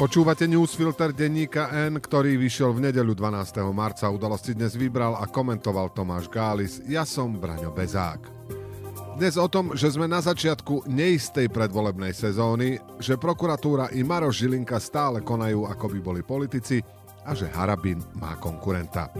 Počúvate newsfilter denníka N, ktorý vyšiel v nedeľu 12. marca. Udalosti dnes vybral a komentoval Tomáš Gális. Ja som Braňo Bezák. Dnes o tom, že sme na začiatku neistej predvolebnej sezóny, že prokuratúra i Maroš Žilinka stále konajú ako by boli politici a že Harabin má konkurenta.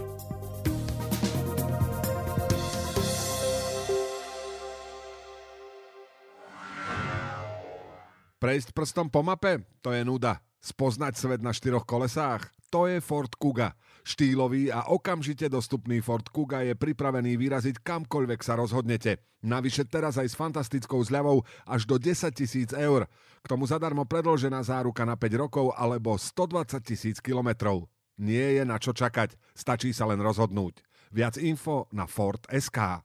Prejsť prstom po mape? To je nuda. Spoznať svet na štyroch kolesách? To je Ford Kuga. Štýlový a okamžite dostupný Ford Kuga je pripravený vyraziť kamkoľvek sa rozhodnete. Navyše teraz aj s fantastickou zľavou až do 10 tisíc eur. K tomu zadarmo predložená záruka na 5 rokov alebo 120 tisíc kilometrov. Nie je na čo čakať, stačí sa len rozhodnúť. Viac info na Ford SK.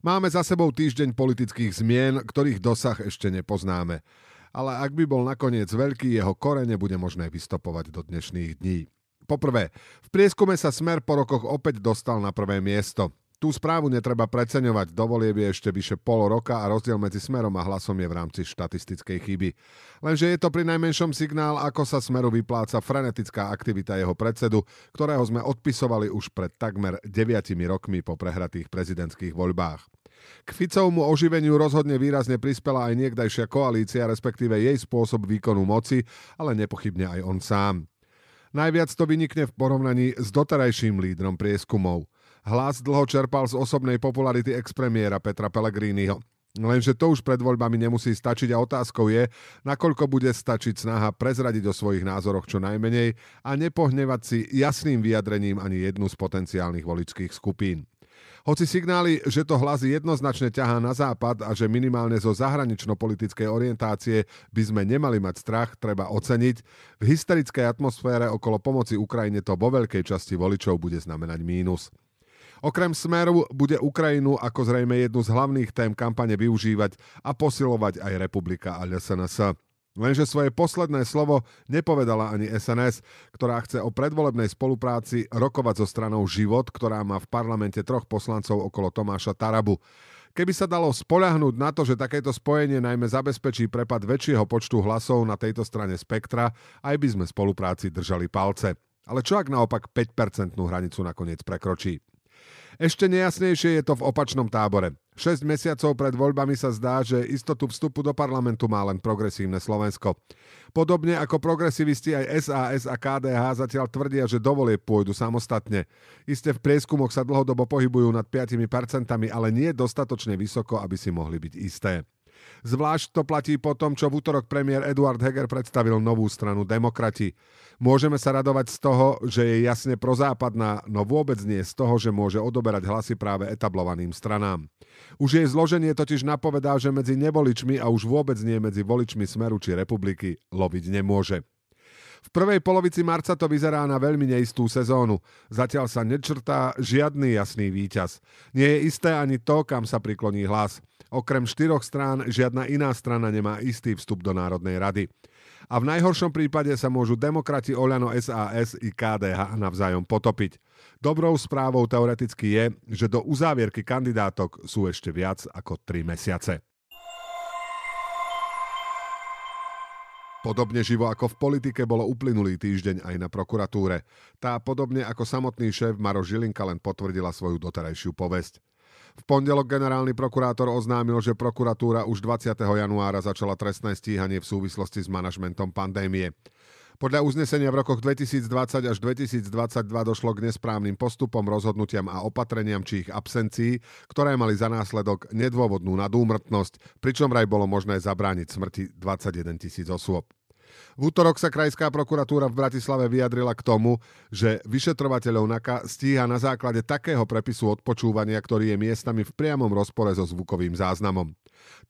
Máme za sebou týždeň politických zmien, ktorých dosah ešte nepoznáme. Ale ak by bol nakoniec veľký, jeho korene bude možné vystopovať do dnešných dní. Poprvé, v prieskume sa Smer po rokoch opäť dostal na prvé miesto. Tú správu netreba preceňovať, dovolie je ešte vyše pol roka a rozdiel medzi smerom a hlasom je v rámci štatistickej chyby. Lenže je to pri najmenšom signál, ako sa smeru vypláca frenetická aktivita jeho predsedu, ktorého sme odpisovali už pred takmer 9 rokmi po prehratých prezidentských voľbách. K Ficovmu oživeniu rozhodne výrazne prispela aj niekdajšia koalícia, respektíve jej spôsob výkonu moci, ale nepochybne aj on sám. Najviac to vynikne v porovnaní s doterajším lídrom prieskumov – Hlas dlho čerpal z osobnej popularity expremiéra Petra Pellegriniho. Lenže to už pred voľbami nemusí stačiť a otázkou je, nakoľko bude stačiť snaha prezradiť o svojich názoroch čo najmenej a nepohnevať si jasným vyjadrením ani jednu z potenciálnych voličských skupín. Hoci signály, že to hlas jednoznačne ťahá na západ a že minimálne zo zahranično-politickej orientácie by sme nemali mať strach, treba oceniť, v hysterickej atmosfére okolo pomoci Ukrajine to vo veľkej časti voličov bude znamenať mínus. Okrem Smeru bude Ukrajinu ako zrejme jednu z hlavných tém kampane využívať a posilovať aj Republika a SNS. Lenže svoje posledné slovo nepovedala ani SNS, ktorá chce o predvolebnej spolupráci rokovať so stranou Život, ktorá má v parlamente troch poslancov okolo Tomáša Tarabu. Keby sa dalo spoľahnúť na to, že takéto spojenie najmä zabezpečí prepad väčšieho počtu hlasov na tejto strane spektra, aj by sme spolupráci držali palce. Ale čo ak naopak 5-percentnú hranicu nakoniec prekročí? Ešte nejasnejšie je to v opačnom tábore. 6 mesiacov pred voľbami sa zdá, že istotu vstupu do parlamentu má len progresívne Slovensko. Podobne ako progresivisti aj SAS a KDH zatiaľ tvrdia, že dovolie pôjdu samostatne. Isté v prieskumoch sa dlhodobo pohybujú nad 5%, ale nie dostatočne vysoko, aby si mohli byť isté. Zvlášť to platí po tom, čo v útorok premiér Eduard Heger predstavil novú stranu Demokrati. Môžeme sa radovať z toho, že je jasne prozápadná, no vôbec nie z toho, že môže odoberať hlasy práve etablovaným stranám. Už jej zloženie totiž napovedá, že medzi nevoličmi a už vôbec nie medzi voličmi Smeru či republiky loviť nemôže. V prvej polovici marca to vyzerá na veľmi neistú sezónu. Zatiaľ sa nečrtá žiadny jasný víťaz. Nie je isté ani to, kam sa prikloní hlas. Okrem štyroch strán žiadna iná strana nemá istý vstup do Národnej rady. A v najhoršom prípade sa môžu demokrati Oľano SAS i KDH navzájom potopiť. Dobrou správou teoreticky je, že do uzávierky kandidátok sú ešte viac ako 3 mesiace. Podobne živo ako v politike bolo uplynulý týždeň aj na prokuratúre. Tá podobne ako samotný šéf Maro Žilinka len potvrdila svoju doterajšiu povesť. V pondelok generálny prokurátor oznámil, že prokuratúra už 20. januára začala trestné stíhanie v súvislosti s manažmentom pandémie. Podľa uznesenia v rokoch 2020 až 2022 došlo k nesprávnym postupom, rozhodnutiam a opatreniam či ich absencií, ktoré mali za následok nedôvodnú nadúmrtnosť, pričom vraj bolo možné zabrániť smrti 21 tisíc osôb. V útorok sa Krajská prokuratúra v Bratislave vyjadrila k tomu, že vyšetrovateľov NAKA stíha na základe takého prepisu odpočúvania, ktorý je miestami v priamom rozpore so zvukovým záznamom.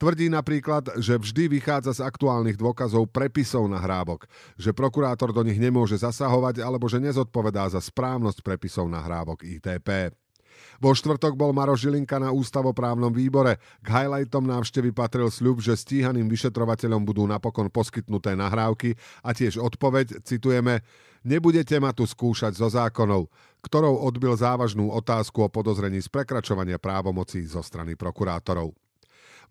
Tvrdí napríklad, že vždy vychádza z aktuálnych dôkazov prepisov nahrávok, že prokurátor do nich nemôže zasahovať alebo že nezodpovedá za správnosť prepisov nahrávok ITP. Vo štvrtok bol Maro Žilinka na ústavoprávnom výbore. K highlightom návštevy patril sľub, že stíhaným vyšetrovateľom budú napokon poskytnuté nahrávky a tiež odpoveď, citujeme, nebudete ma tu skúšať zo zákonov, ktorou odbil závažnú otázku o podozrení z prekračovania právomocí zo strany prokurátorov.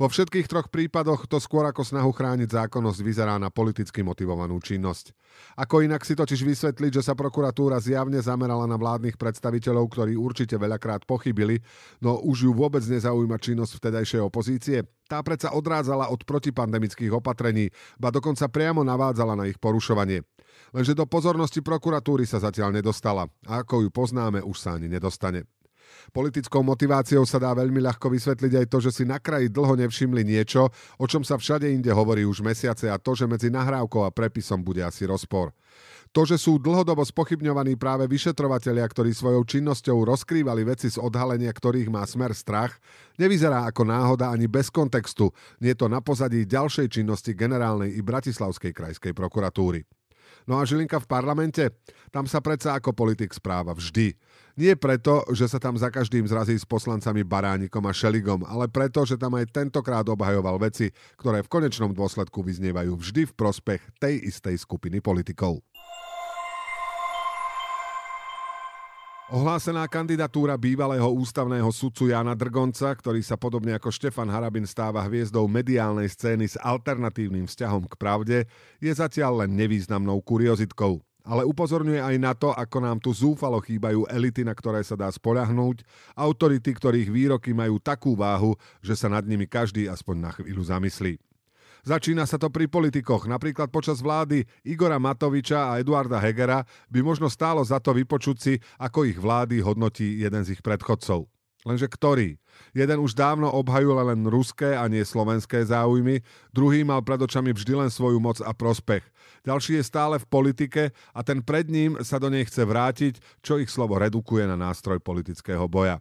Vo všetkých troch prípadoch to skôr ako snahu chrániť zákonnosť vyzerá na politicky motivovanú činnosť. Ako inak si totiž vysvetliť, že sa prokuratúra zjavne zamerala na vládnych predstaviteľov, ktorí určite veľakrát pochybili, no už ju vôbec nezaujíma činnosť vtedajšej opozície? Tá predsa odrádzala od protipandemických opatrení, ba dokonca priamo navádzala na ich porušovanie. Lenže do pozornosti prokuratúry sa zatiaľ nedostala a ako ju poznáme, už sa ani nedostane. Politickou motiváciou sa dá veľmi ľahko vysvetliť aj to, že si na kraji dlho nevšimli niečo, o čom sa všade inde hovorí už mesiace a to, že medzi nahrávkou a prepisom bude asi rozpor. To, že sú dlhodobo spochybňovaní práve vyšetrovatelia, ktorí svojou činnosťou rozkrývali veci z odhalenia, ktorých má smer strach, nevyzerá ako náhoda ani bez kontextu. Nie to na pozadí ďalšej činnosti generálnej i Bratislavskej krajskej prokuratúry. No a Žilinka v parlamente? Tam sa predsa ako politik správa vždy. Nie preto, že sa tam za každým zrazí s poslancami Baránikom a Šeligom, ale preto, že tam aj tentokrát obhajoval veci, ktoré v konečnom dôsledku vyznievajú vždy v prospech tej istej skupiny politikov. Ohlásená kandidatúra bývalého ústavného sudcu Jana Drgonca, ktorý sa podobne ako Štefan Harabin stáva hviezdou mediálnej scény s alternatívnym vzťahom k pravde, je zatiaľ len nevýznamnou kuriozitkou. Ale upozorňuje aj na to, ako nám tu zúfalo chýbajú elity, na ktoré sa dá spoľahnúť, autority, ktorých výroky majú takú váhu, že sa nad nimi každý aspoň na chvíľu zamyslí. Začína sa to pri politikoch. Napríklad počas vlády Igora Matoviča a Eduarda Hegera by možno stálo za to vypočuť si, ako ich vlády hodnotí jeden z ich predchodcov. Lenže ktorý? Jeden už dávno obhajul len ruské a nie slovenské záujmy, druhý mal pred očami vždy len svoju moc a prospech. Ďalší je stále v politike a ten pred ním sa do nej chce vrátiť, čo ich slovo redukuje na nástroj politického boja.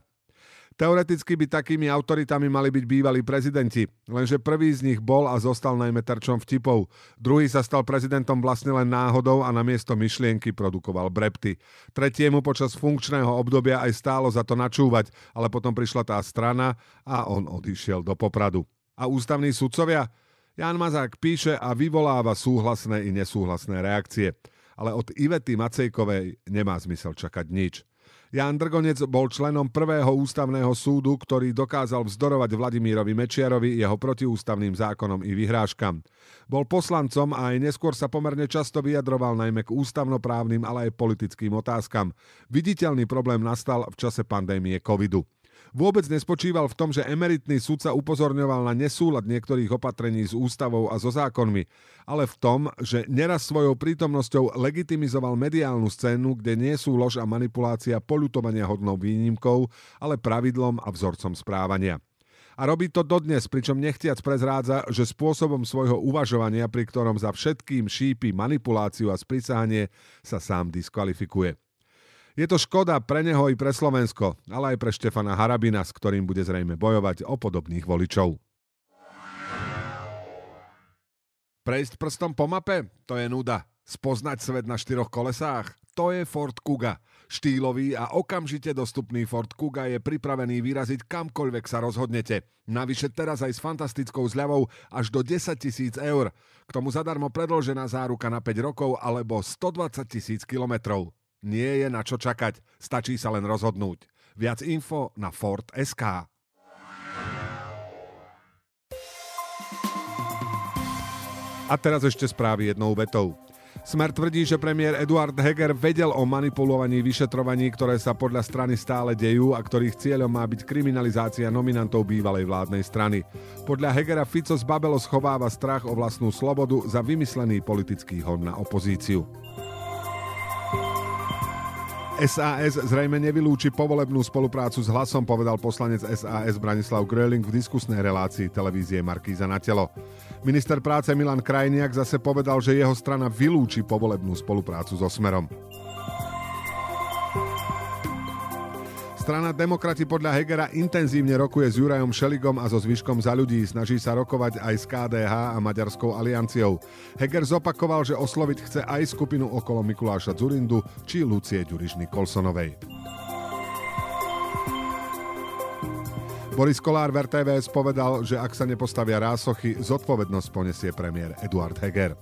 Teoreticky by takými autoritami mali byť bývalí prezidenti, lenže prvý z nich bol a zostal najmä terčom vtipov. Druhý sa stal prezidentom vlastne len náhodou a namiesto myšlienky produkoval brepty. Tretiemu počas funkčného obdobia aj stálo za to načúvať, ale potom prišla tá strana a on odišiel do popradu. A ústavní sudcovia? Jan Mazák píše a vyvoláva súhlasné i nesúhlasné reakcie. Ale od Ivety Macejkovej nemá zmysel čakať nič. Jan Drgonec bol členom prvého ústavného súdu, ktorý dokázal vzdorovať Vladimírovi Mečiarovi, jeho protiústavným zákonom i vyhrážkam. Bol poslancom a aj neskôr sa pomerne často vyjadroval najmä k ústavnoprávnym, ale aj politickým otázkam. Viditeľný problém nastal v čase pandémie covidu. Vôbec nespočíval v tom, že emeritný sudca upozorňoval na nesúlad niektorých opatrení s ústavou a so zákonmi, ale v tom, že neraz svojou prítomnosťou legitimizoval mediálnu scénu, kde nie sú lož a manipulácia polutovania hodnou výnimkou, ale pravidlom a vzorcom správania. A robí to dodnes, pričom nechtiac prezrádza, že spôsobom svojho uvažovania, pri ktorom za všetkým šípi manipuláciu a sprísahanie, sa sám diskvalifikuje. Je to škoda pre neho i pre Slovensko, ale aj pre Štefana Harabina, s ktorým bude zrejme bojovať o podobných voličov. Prejsť prstom po mape? To je nuda. Spoznať svet na štyroch kolesách? To je Ford Kuga. Štýlový a okamžite dostupný Ford Kuga je pripravený vyraziť kamkoľvek sa rozhodnete. Navyše teraz aj s fantastickou zľavou až do 10 tisíc eur. K tomu zadarmo predložená záruka na 5 rokov alebo 120 tisíc kilometrov. Nie je na čo čakať, stačí sa len rozhodnúť. Viac info na Ford.sk. A teraz ešte správy jednou vetou. Smer tvrdí, že premiér Eduard Heger vedel o manipulovaní vyšetrovaní, ktoré sa podľa strany stále dejú a ktorých cieľom má byť kriminalizácia nominantov bývalej vládnej strany. Podľa Hegera Fico z Babelo schováva strach o vlastnú slobodu za vymyslený politický hon na opozíciu. SAS zrejme nevylúči povolebnú spoluprácu s hlasom, povedal poslanec SAS Branislav Gröling v diskusnej relácii televízie Markíza na telo. Minister práce Milan Krajniak zase povedal, že jeho strana vylúči povolebnú spoluprácu so Smerom. Strana Demokrati podľa Hegera intenzívne rokuje s Jurajom Šeligom a so zvyškom za ľudí. Snaží sa rokovať aj s KDH a Maďarskou alianciou. Heger zopakoval, že osloviť chce aj skupinu okolo Mikuláša Zurindu či Lucie Ďuriš Nikolsonovej. Boris Kolár v RTVS povedal, že ak sa nepostavia rásochy, zodpovednosť ponesie premiér Eduard Heger.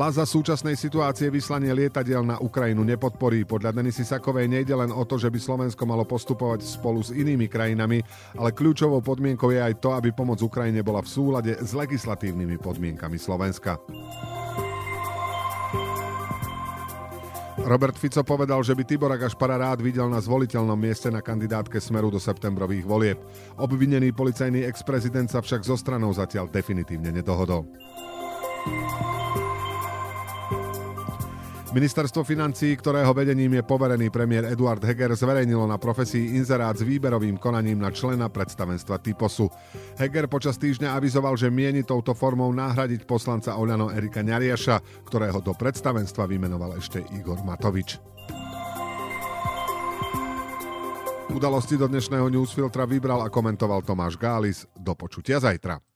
Hlas za súčasnej situácie vyslanie lietadiel na Ukrajinu nepodporí. Podľa Denisy Sakovej nejde len o to, že by Slovensko malo postupovať spolu s inými krajinami, ale kľúčovou podmienkou je aj to, aby pomoc Ukrajine bola v súlade s legislatívnymi podmienkami Slovenska. Robert Fico povedal, že by Tibora Gašpara rád videl na zvoliteľnom mieste na kandidátke Smeru do septembrových volieb. Obvinený policajný ex-prezident sa však zo stranou zatiaľ definitívne nedohodol. Ministerstvo financí, ktorého vedením je poverený premiér Eduard Heger, zverejnilo na profesii inzerát s výberovým konaním na člena predstavenstva Typosu. Heger počas týždňa avizoval, že mieni touto formou nahradiť poslanca Oľano Erika Ňariaša, ktorého do predstavenstva vymenoval ešte Igor Matovič. Udalosti do dnešného newsfiltra vybral a komentoval Tomáš Gális. Do počutia zajtra.